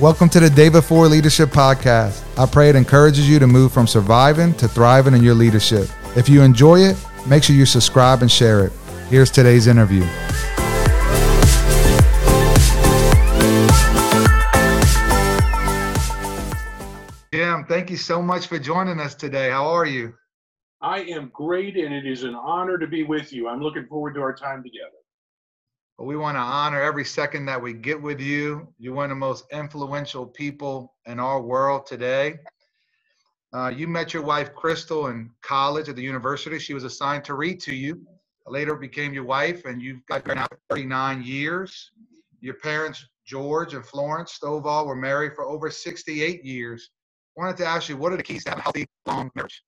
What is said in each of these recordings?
Welcome to the Day Before Leadership Podcast. I pray it encourages you to move from surviving to thriving in your leadership. If you enjoy it, make sure you subscribe and share it. Here's today's interview. Jim, thank you so much for joining us today. How are you? I am great, and it is an honor to be with you. I'm looking forward to our time together. But we want to honor every second that we get with you. You're one of the most influential people in our world today. Uh, you met your wife, Crystal, in college at the university. She was assigned to read to you. Later became your wife, and you've got now 39 years. Your parents, George and Florence Stovall, were married for over 68 years. Wanted to ask you, what are the keys to have a healthy, long marriage?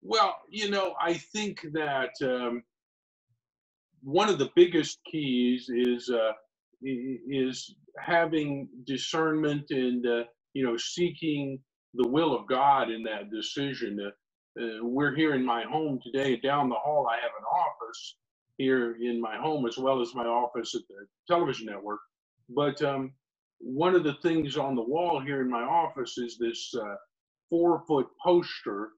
Well, you know, I think that um, one of the biggest keys is uh, is having discernment and uh, you know seeking the will of God in that decision. Uh, uh, we're here in my home today. Down the hall, I have an office here in my home as well as my office at the television network. But um, one of the things on the wall here in my office is this uh, four foot poster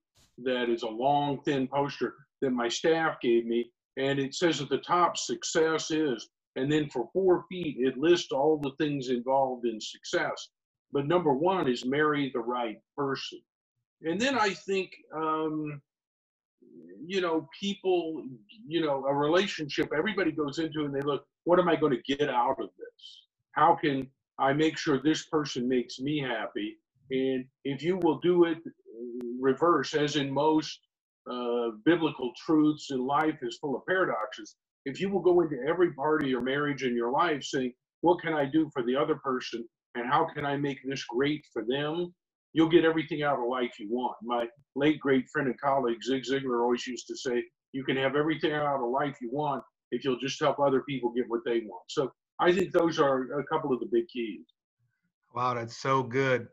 that is a long, thin poster that my staff gave me and it says at the top success is and then for four feet it lists all the things involved in success. But number one is marry the right person. And then i think um, you know people you know a relationship everybody goes into and they look what am i going to get out of this? How can i make sure this person makes me happy? And if you will do it reverse as in most uh, biblical truths in life is full of paradoxes. If you will go into every part of your marriage and your life saying, What can I do for the other person? And how can I make this great for them? You'll get everything out of life you want. My late great friend and colleague, Zig Ziglar, always used to say, You can have everything out of life you want if you'll just help other people get what they want. So I think those are a couple of the big keys. Wow, that's so good.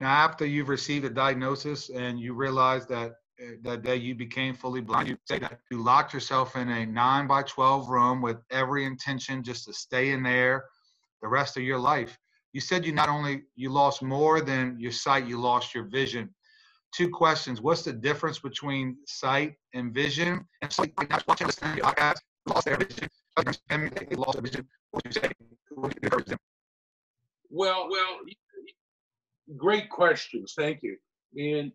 Now, after you've received a diagnosis and you realize that that day you became fully blind. You say that you locked yourself in a nine by 12 room with every intention just to stay in there the rest of your life. You said you not only you lost more than your sight, you lost your vision. Two questions. What's the difference between sight and vision? And so like watching this podcast, lost their vision. They lost their vision. What you say? What them? Well, well, great questions. Thank you. And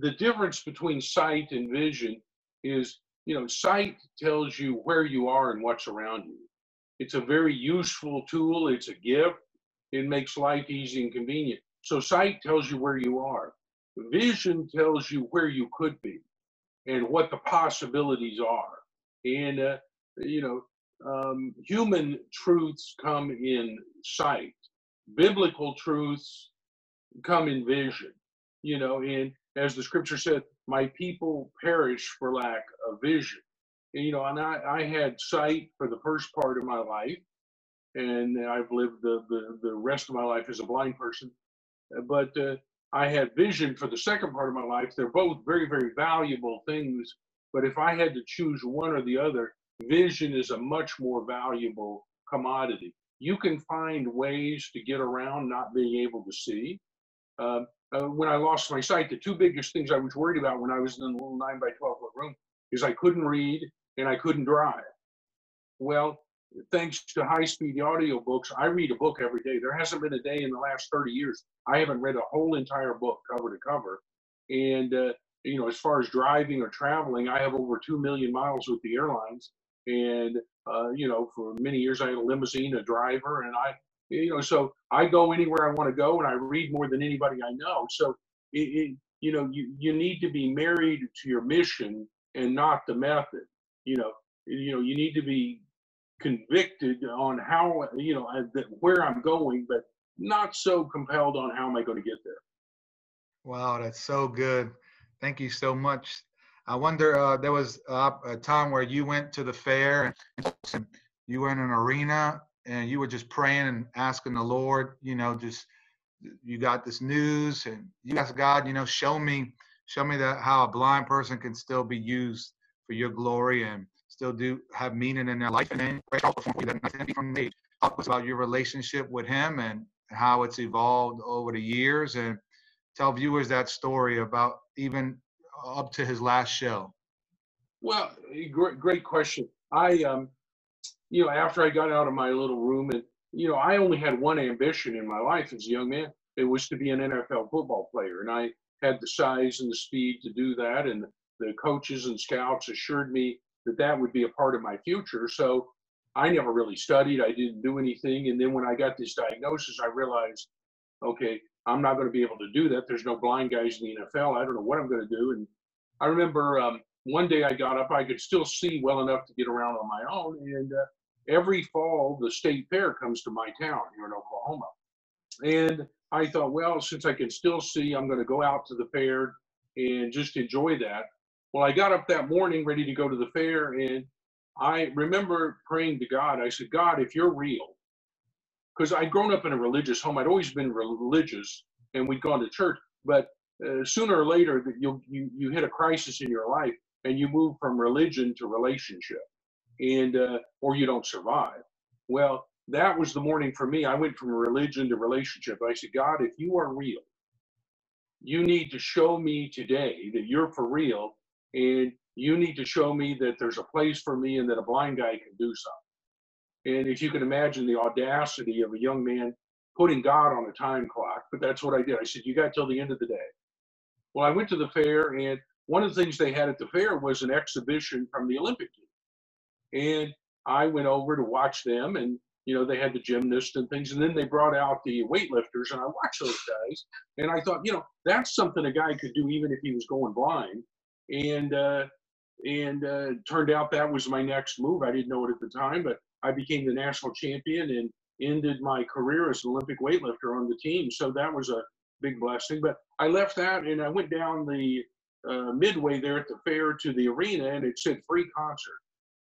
the difference between sight and vision is you know sight tells you where you are and what's around you. It's a very useful tool. It's a gift. It makes life easy and convenient. So sight tells you where you are. Vision tells you where you could be and what the possibilities are. And uh, you know um, human truths come in sight. Biblical truths come in vision you know and as the scripture said, my people perish for lack of vision. And, you know, and I, I had sight for the first part of my life, and I've lived the, the, the rest of my life as a blind person. But uh, I had vision for the second part of my life. They're both very, very valuable things. But if I had to choose one or the other, vision is a much more valuable commodity. You can find ways to get around not being able to see. Um, uh, when I lost my sight, the two biggest things I was worried about when I was in the little nine by 12 foot room is I couldn't read and I couldn't drive. Well, thanks to high speed audio books, I read a book every day. There hasn't been a day in the last 30 years I haven't read a whole entire book cover to cover. And, uh, you know, as far as driving or traveling, I have over 2 million miles with the airlines. And, uh, you know, for many years I had a limousine, a driver, and I, you know so i go anywhere i want to go and i read more than anybody i know. So it, it, you know you, you need to be married to your mission and not the method. You know you know you need to be convicted on how you know where i'm going but not so compelled on how am i going to get there. Wow that's so good. Thank you so much. I wonder uh, there was a, a time where you went to the fair and you were in an arena and you were just praying and asking the Lord, you know, just you got this news and you asked God, you know, show me, show me that how a blind person can still be used for your glory and still do have meaning in their life. And then for from age. Talk about your relationship with Him and how it's evolved over the years and tell viewers that story about even up to his last show. Well, great, great question. I, um, you know, after I got out of my little room and, you know, I only had one ambition in my life as a young man. It was to be an NFL football player. And I had the size and the speed to do that. And the coaches and scouts assured me that that would be a part of my future. So I never really studied. I didn't do anything. And then when I got this diagnosis, I realized, okay, I'm not going to be able to do that. There's no blind guys in the NFL. I don't know what I'm going to do. And I remember um, one day I got up, I could still see well enough to get around on my own. And uh, every fall, the state fair comes to my town here in Oklahoma. And I thought, well, since I can still see, I'm going to go out to the fair and just enjoy that. Well, I got up that morning ready to go to the fair, and I remember praying to God. I said, God, if you're real, because I'd grown up in a religious home, I'd always been religious, and we'd gone to church. But uh, sooner or later, you you you hit a crisis in your life, and you move from religion to relationship, and uh, or you don't survive. Well, that was the morning for me. I went from religion to relationship. I said, God, if you are real, you need to show me today that you're for real, and you need to show me that there's a place for me and that a blind guy can do something. And if you can imagine the audacity of a young man putting God on a time clock, but that's what I did. I said, You got till the end of the day. Well, I went to the fair, and one of the things they had at the fair was an exhibition from the Olympic team. And I went over to watch them, and you know, they had the gymnasts and things, and then they brought out the weightlifters, and I watched those guys, and I thought, you know, that's something a guy could do even if he was going blind. And uh, and uh, turned out that was my next move. I didn't know it at the time, but I became the national champion and ended my career as an Olympic weightlifter on the team. So that was a big blessing. But I left that and I went down the uh, midway there at the fair to the arena, and it said free concert.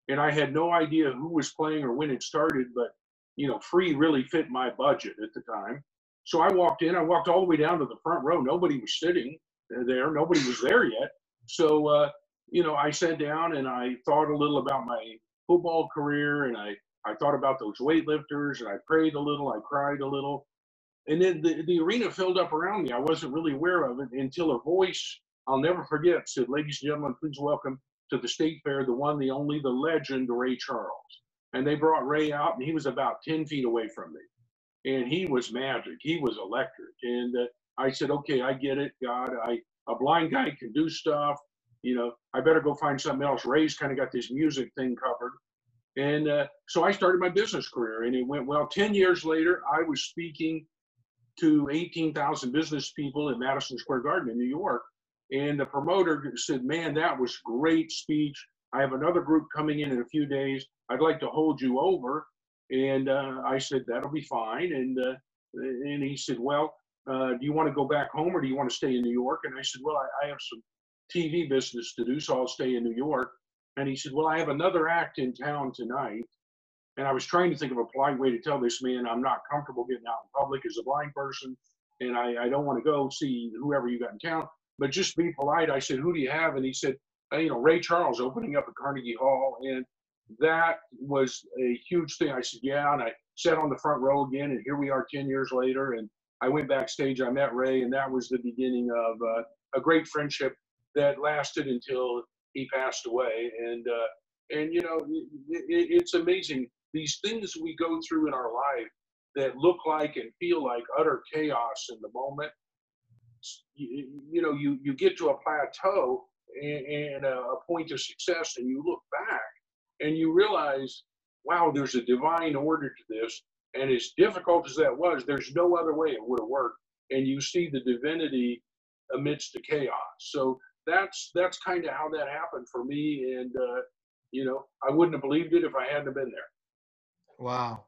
And I had no idea who was playing or when it started, but you know, free really fit my budget at the time. So I walked in. I walked all the way down to the front row. Nobody was sitting there. Nobody was there yet. So uh, you know, I sat down and I thought a little about my football career and I, I thought about those weightlifters and I prayed a little, I cried a little. And then the, the arena filled up around me. I wasn't really aware of it until a voice I'll never forget said, Ladies and gentlemen, please welcome to the state fair the one, the only, the legend, Ray Charles. And they brought Ray out and he was about 10 feet away from me. And he was magic. He was electric. And uh, I said, Okay, I get it, God. I, a blind guy can do stuff you know, I better go find something else. Ray's kind of got this music thing covered. And uh, so I started my business career and it went well. 10 years later, I was speaking to 18,000 business people in Madison Square Garden in New York. And the promoter said, Man, that was great speech. I have another group coming in in a few days. I'd like to hold you over. And uh, I said, That'll be fine. And, uh, and he said, Well, uh, do you want to go back home or do you want to stay in New York? And I said, Well, I, I have some TV business to do, so I'll stay in New York. And he said, Well, I have another act in town tonight. And I was trying to think of a polite way to tell this man I'm not comfortable getting out in public as a blind person, and I, I don't want to go see whoever you got in town. But just be polite. I said, Who do you have? And he said, You know, Ray Charles opening up at Carnegie Hall. And that was a huge thing. I said, Yeah. And I sat on the front row again, and here we are 10 years later. And I went backstage, I met Ray, and that was the beginning of uh, a great friendship that lasted until he passed away. And uh, and you know, it, it's amazing these things we go through in our life that look like and feel like utter chaos in the moment. You, you know, you you get to a plateau and, and a, a point of success, and you look back and you realize, wow, there's a divine order to this. And as difficult as that was, there's no other way it would have worked. And you see the divinity amidst the chaos. So that's that's kind of how that happened for me and uh, you know i wouldn't have believed it if i hadn't been there wow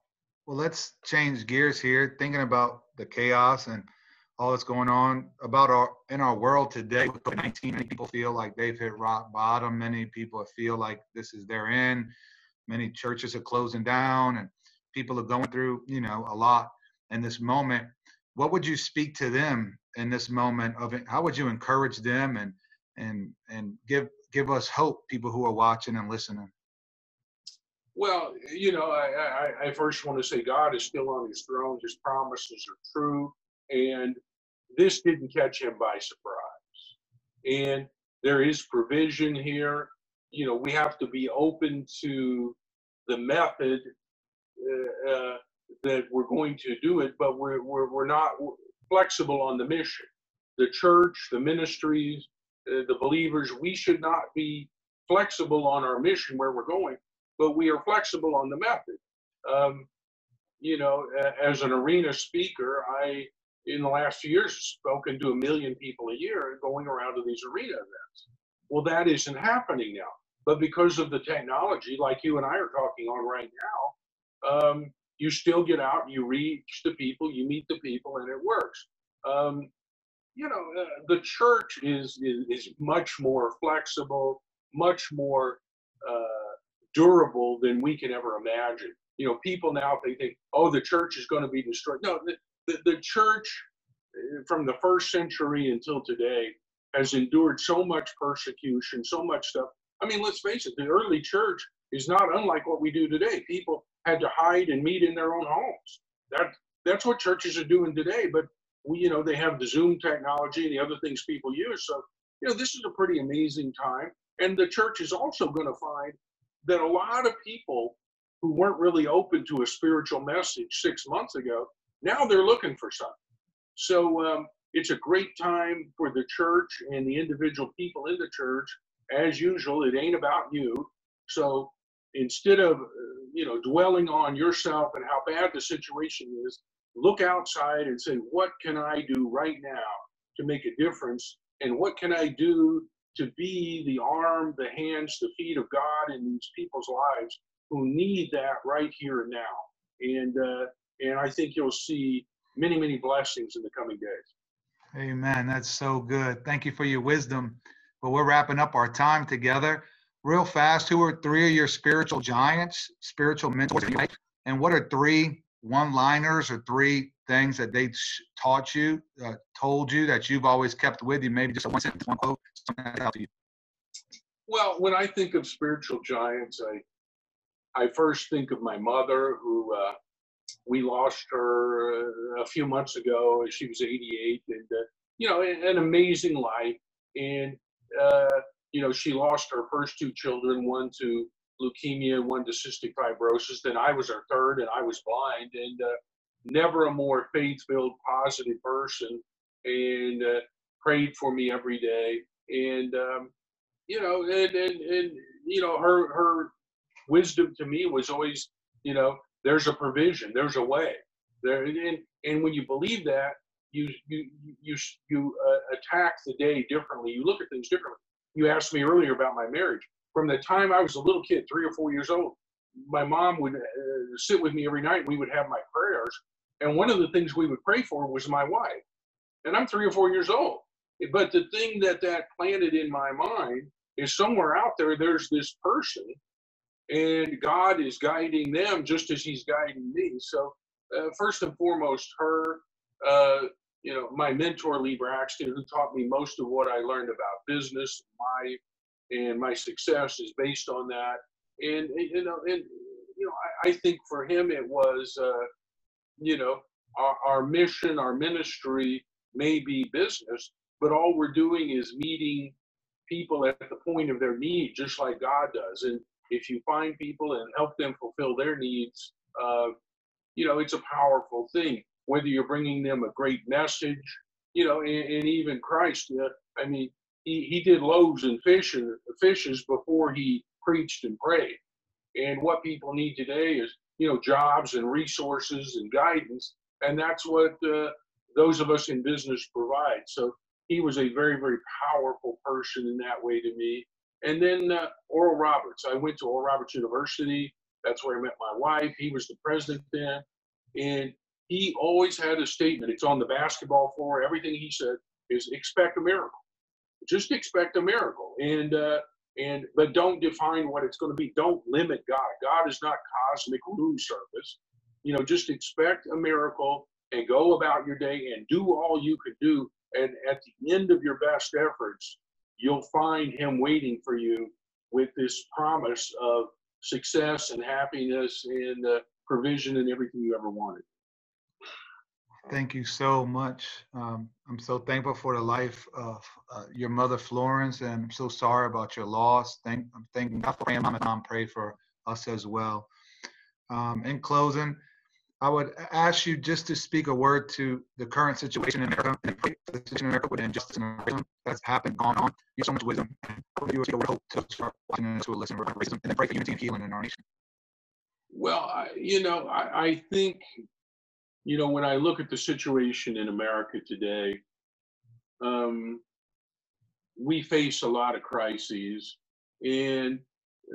well let's change gears here thinking about the chaos and all that's going on about our in our world today with covid-19 many people feel like they've hit rock bottom many people feel like this is their end many churches are closing down and people are going through you know a lot in this moment what would you speak to them in this moment of it how would you encourage them and and and give give us hope, people who are watching and listening. Well, you know, I, I, I first want to say God is still on his throne. His promises are true. And this didn't catch him by surprise. And there is provision here. You know, we have to be open to the method uh, uh, that we're going to do it, but we're, we're, we're not flexible on the mission. The church, the ministries, uh, the believers, we should not be flexible on our mission where we're going, but we are flexible on the method. Um, you know, as an arena speaker, I, in the last few years, spoken to a million people a year going around to these arena events. Well, that isn't happening now. But because of the technology, like you and I are talking on right now, um, you still get out, you reach the people, you meet the people, and it works. Um, you know, uh, the church is, is, is much more flexible, much more uh, durable than we can ever imagine. You know, people now they think, oh, the church is going to be destroyed. No, the, the church uh, from the first century until today has endured so much persecution, so much stuff. I mean, let's face it, the early church is not unlike what we do today. People had to hide and meet in their own homes. That that's what churches are doing today. But we, you know, they have the Zoom technology and the other things people use. So, you know, this is a pretty amazing time. And the church is also going to find that a lot of people who weren't really open to a spiritual message six months ago, now they're looking for something. So um, it's a great time for the church and the individual people in the church. As usual, it ain't about you. So instead of uh, you know dwelling on yourself and how bad the situation is look outside and say what can i do right now to make a difference and what can i do to be the arm the hands the feet of god in these people's lives who need that right here and now and uh, and i think you'll see many many blessings in the coming days. Amen. That's so good. Thank you for your wisdom. But we're wrapping up our time together. Real fast, who are three of your spiritual giants, spiritual mentors, and what are three one-liners or three things that they taught you, uh, told you that you've always kept with you? Maybe just a one sentence, one quote, something that to you. Well, when I think of spiritual giants, I I first think of my mother, who uh, we lost her uh, a few months ago. She was 88, and uh, you know, an amazing life. And uh, you know, she lost her first two children, one to leukemia, one to cystic fibrosis. Then I was her third, and I was blind, and uh, never a more faith-filled, positive person, and uh, prayed for me every day. And um, you know, and, and and you know, her her wisdom to me was always, you know, there's a provision, there's a way. There, and and when you believe that, you you you you uh, attack the day differently. You look at things differently you asked me earlier about my marriage. From the time I was a little kid, three or four years old, my mom would uh, sit with me every night. We would have my prayers. And one of the things we would pray for was my wife. And I'm three or four years old. But the thing that that planted in my mind is somewhere out there, there's this person, and God is guiding them just as He's guiding me. So, uh, first and foremost, her, uh, you know, my mentor Lee Braxton, who taught me most of what I learned about business, my and my success is based on that. And you know, and you know, I, I think for him it was, uh, you know, our, our mission, our ministry may be business, but all we're doing is meeting people at the point of their need, just like God does. And if you find people and help them fulfill their needs, uh, you know, it's a powerful thing whether you're bringing them a great message, you know, and, and even Christ. Uh, I mean, he, he did loaves and fish and fishes before he preached and prayed. And what people need today is, you know, jobs and resources and guidance, and that's what uh, those of us in business provide. So he was a very, very powerful person in that way to me. And then uh, Oral Roberts. I went to Oral Roberts University. That's where I met my wife. He was the president then. And he always had a statement. It's on the basketball floor. Everything he said is expect a miracle. Just expect a miracle, and uh, and but don't define what it's going to be. Don't limit God. God is not cosmic room service. You know, just expect a miracle and go about your day and do all you can do. And at the end of your best efforts, you'll find Him waiting for you with this promise of success and happiness and uh, provision and everything you ever wanted. Thank you so much. Um, I'm so thankful for the life of uh, your mother, Florence, and I'm so sorry about your loss. Thank, I'm thanking God for praying, Mom and Mom pray for us as well. Um, in closing, I would ask you just to speak a word to the current situation in America and the situation in America with injustice and racism that's happened, gone on. You have so much wisdom and you hope to start watching to listen racism and then pray for unity and healing in our nation. Well, I, you know, I, I think, you know, when I look at the situation in America today, um, we face a lot of crises, and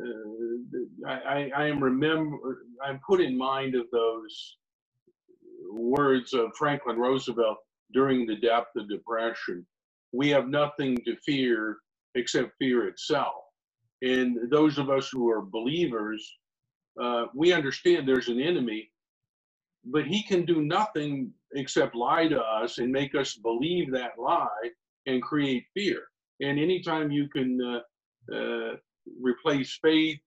uh, I, I am remember I'm put in mind of those words of Franklin Roosevelt during the depth of depression. We have nothing to fear except fear itself. And those of us who are believers, uh, we understand there's an enemy, but he can do nothing except lie to us and make us believe that lie and create fear. And anytime you can uh, uh, replace faith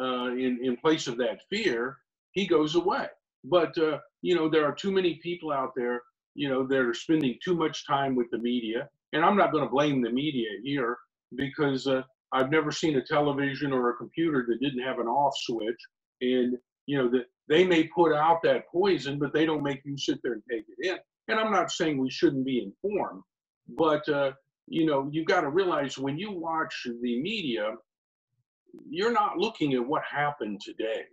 uh, in in place of that fear, he goes away. But uh, you know, there are too many people out there, you know, that are spending too much time with the media. And I'm not going to blame the media here because uh, I've never seen a television or a computer that didn't have an off switch. And you know that they may put out that poison, but they don't make you sit there and take it in. And I'm not saying we shouldn't be informed, but uh, you know, you've got to realize when you watch the media, you're not looking at what happened today.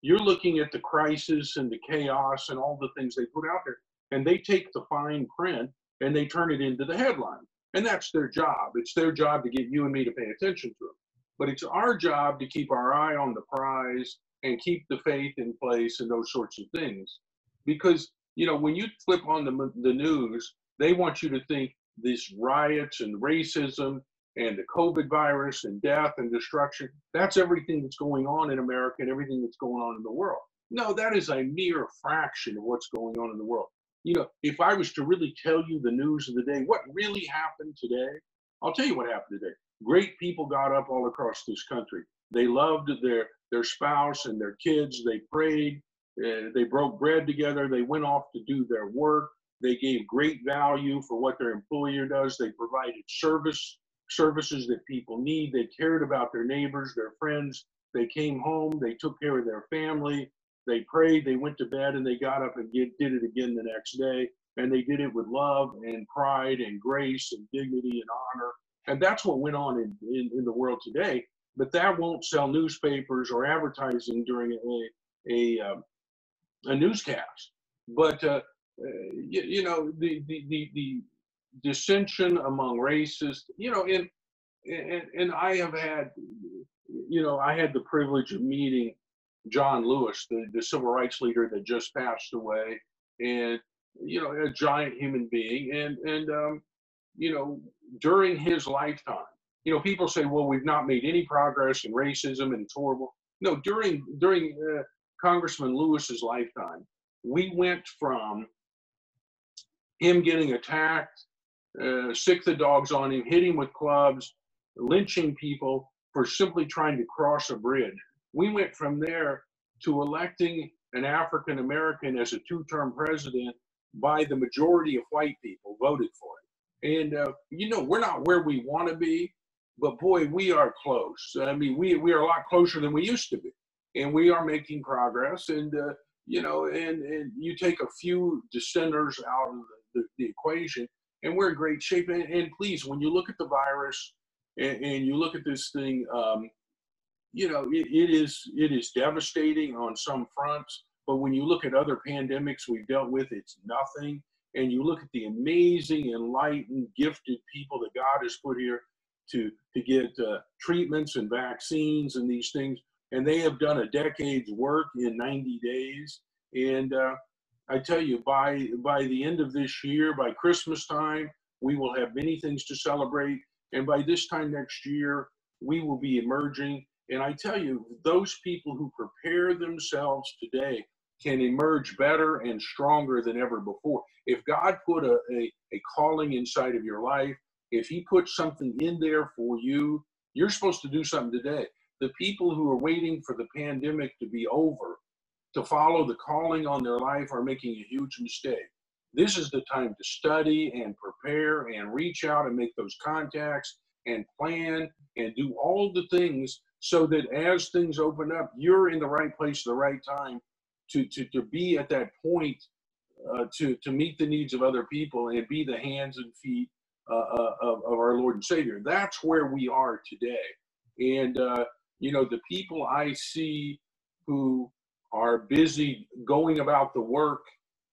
You're looking at the crisis and the chaos and all the things they put out there. And they take the fine print and they turn it into the headline. And that's their job. It's their job to get you and me to pay attention to them. But it's our job to keep our eye on the prize and keep the faith in place and those sorts of things. Because, you know, when you flip on the, the news, they want you to think these riots and racism and the COVID virus and death and destruction. That's everything that's going on in America and everything that's going on in the world. No, that is a mere fraction of what's going on in the world. You know, if I was to really tell you the news of the day, what really happened today, I'll tell you what happened today. Great people got up all across this country. They loved their their spouse and their kids. They prayed. Uh, they broke bread together. They went off to do their work. They gave great value for what their employer does. They provided service services that people need. They cared about their neighbors, their friends. They came home. They took care of their family. They prayed. They went to bed, and they got up and did it again the next day. And they did it with love and pride and grace and dignity and honor. And that's what went on in, in, in the world today. But that won't sell newspapers or advertising during a a, um, a newscast. But uh, you, you, know, the, the, the, the dissension among races, you know, and, and, and I have had, you know, I had the privilege of meeting John Lewis, the, the civil rights leader that just passed away, and, you know, a giant human being. And, and um, you know, during his lifetime, you know, people say, well, we've not made any progress in racism and it's horrible. No, during, during uh, Congressman Lewis's lifetime, we went from him getting attacked, uh, sick the dogs on him, hitting with clubs, lynching people for simply trying to cross a bridge. We went from there to electing an African American as a two term president by the majority of white people voted for it. And, uh, you know, we're not where we want to be, but boy, we are close. I mean, we, we are a lot closer than we used to be. And we are making progress. And, uh, you know, and, and you take a few dissenters out of the the, the equation, and we're in great shape. And, and, please, when you look at the virus and, and you look at this thing, um, you know, it, it is it is devastating on some fronts. But when you look at other pandemics we've dealt with, it's nothing. And you look at the amazing, enlightened, gifted people that God has put here to to get uh, treatments and vaccines and these things, and they have done a decade's work in 90 days. And uh, I tell you, by by the end of this year, by Christmas time, we will have many things to celebrate, and by this time next year, we will be emerging. And I tell you, those people who prepare themselves today can emerge better and stronger than ever before. If God put a, a, a calling inside of your life, if He put something in there for you, you're supposed to do something today. the people who are waiting for the pandemic to be over to follow the calling on their life are making a huge mistake. This is the time to study and prepare and reach out and make those contacts and plan and do all the things so that as things open up, you're in the right place at the right time to, to, to be at that point uh, to, to meet the needs of other people and be the hands and feet uh, uh, of, of our Lord and Savior. That's where we are today. And, uh, you know, the people I see who are busy going about the work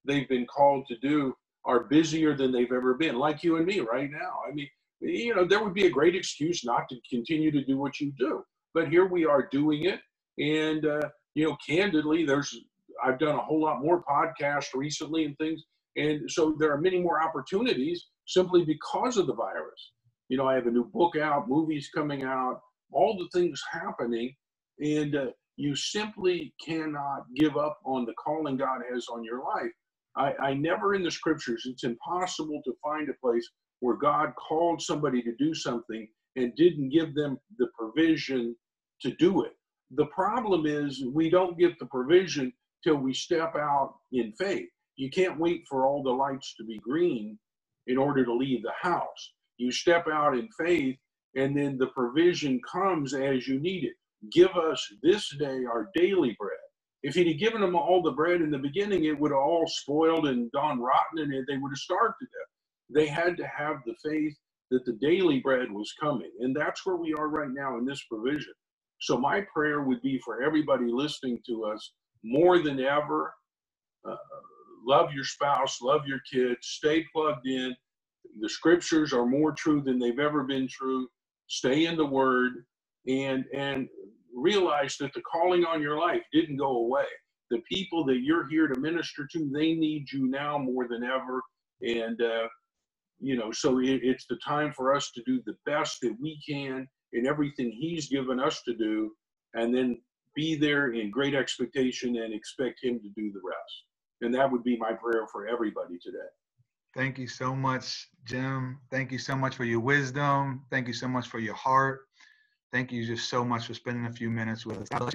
they've been called to do are busier than they've ever been, like you and me right now. I mean, you know, there would be a great excuse not to continue to do what you do. But here we are doing it. And, uh, you know, candidly, there's, I've done a whole lot more podcasts recently and things. And so there are many more opportunities simply because of the virus. You know, I have a new book out, movies coming out, all the things happening. And uh, you simply cannot give up on the calling God has on your life. I, I never in the scriptures, it's impossible to find a place where God called somebody to do something and didn't give them the provision to do it. The problem is we don't get the provision till we step out in faith. You can't wait for all the lights to be green in order to leave the house. You step out in faith, and then the provision comes as you need it. Give us this day our daily bread. If he'd have given them all the bread in the beginning, it would have all spoiled and gone rotten, and they would have starved to death. They had to have the faith that the daily bread was coming. And that's where we are right now in this provision. So, my prayer would be for everybody listening to us more than ever uh, love your spouse, love your kids, stay plugged in. The scriptures are more true than they've ever been true. Stay in the word and and realize that the calling on your life didn't go away. The people that you're here to minister to, they need you now more than ever. And uh, you know, so it, it's the time for us to do the best that we can in everything He's given us to do, and then be there in great expectation and expect Him to do the rest. And that would be my prayer for everybody today. Thank you so much, Jim. Thank you so much for your wisdom. Thank you so much for your heart. Thank you just so much for spending a few minutes with us.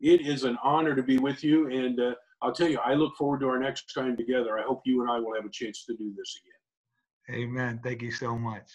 It is an honor to be with you. And uh, I'll tell you, I look forward to our next time together. I hope you and I will have a chance to do this again. Amen. Thank you so much.